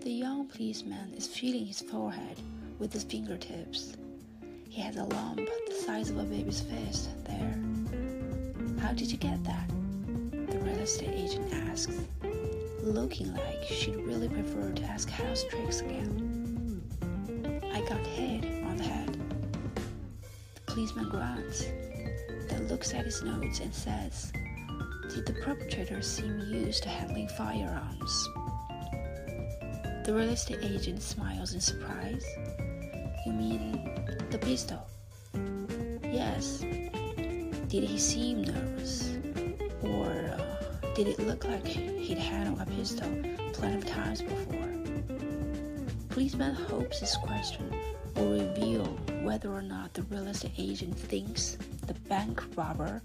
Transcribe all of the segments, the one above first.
The young policeman is feeling his forehead with his fingertips. He has a lump the size of a baby's fist there. How did you get that? The real estate agent asks, looking like she'd really prefer to ask house tricks again. I got hit on the head. The policeman grunts, then looks at his notes and says, Did the perpetrator seem used to handling firearms? The real estate agent smiles in surprise. You mean the pistol? Yes. Did he seem nervous? Or uh, did it look like he'd handled a pistol plenty of times before? Policeman hopes his question will reveal whether or not the real estate agent thinks the bank robber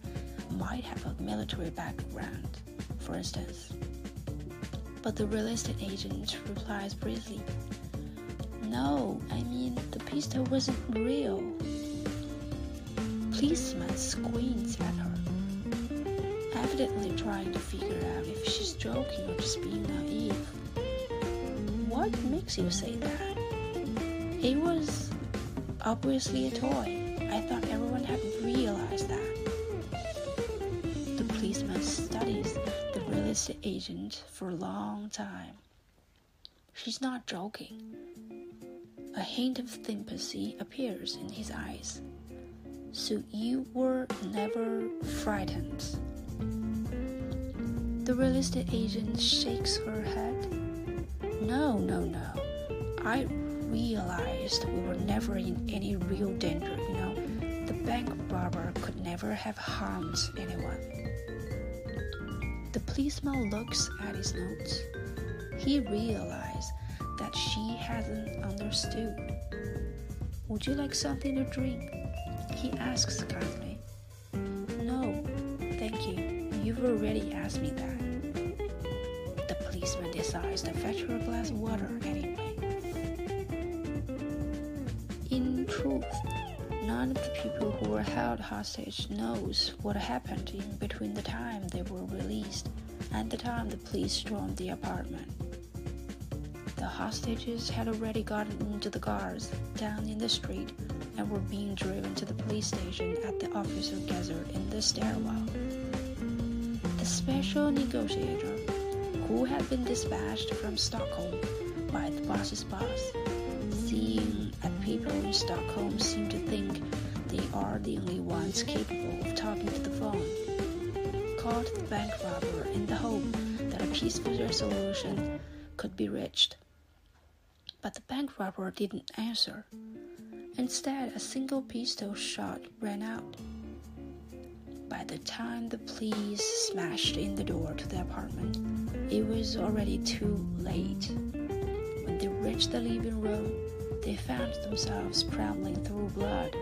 might have a military background, for instance. But the real estate agent replies briefly, No, I mean, the pistol wasn't real. Policeman squints at her, evidently trying to figure out if she's joking or just being naive. What makes you say that? It was obviously a toy. I thought everyone had realized that. The policeman studies real estate agent for a long time. She's not joking. A hint of sympathy appears in his eyes. So you were never frightened. The real estate agent shakes her head. No, no, no. I realized we were never in any real danger, you know. The bank robber could never have harmed anyone. The policeman looks at his notes. He realizes that she hasn't understood. Would you like something to drink? He asks kindly. No, thank you. You've already asked me that. The policeman decides to fetch her a glass of water anyway. In truth, none of the people who were held hostage knows what happened in between the time they were released and the time the police stormed the apartment. The hostages had already gotten into the cars down in the street and were being driven to the police station at the officer gathered in the stairwell. The special negotiator, who had been dispatched from Stockholm by the boss's boss, seeing that people in Stockholm seemed to think are the only ones capable of talking to the phone, called the bank robber in the hope that a peaceful resolution could be reached. But the bank robber didn't answer. Instead, a single pistol shot rang out. By the time the police smashed in the door to the apartment, it was already too late. When they reached the living room, they found themselves trembling through blood